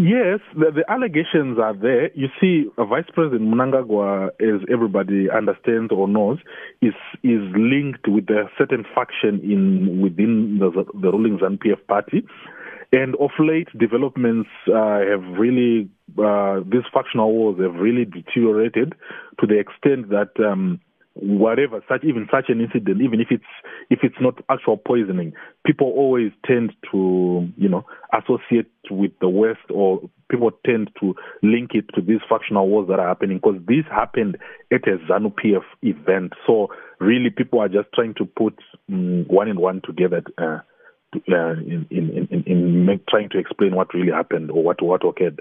Yes, the, the, allegations are there. You see, Vice President Mnangagwa, as everybody understands or knows, is is linked with a certain faction in within the, the ruling ZANU PF party. And of late, developments uh, have really, uh, these factional wars have really deteriorated to the extent that um, whatever such even such an incident even if it's if it's not actual poisoning people always tend to associate with the west or people tend to link it to these factional wars that are happening because this happened at a ZANU PF event. So really people are just trying to put um, one and one together uh, uh, in, in, in, in make, trying to explain what really happened or what what occurred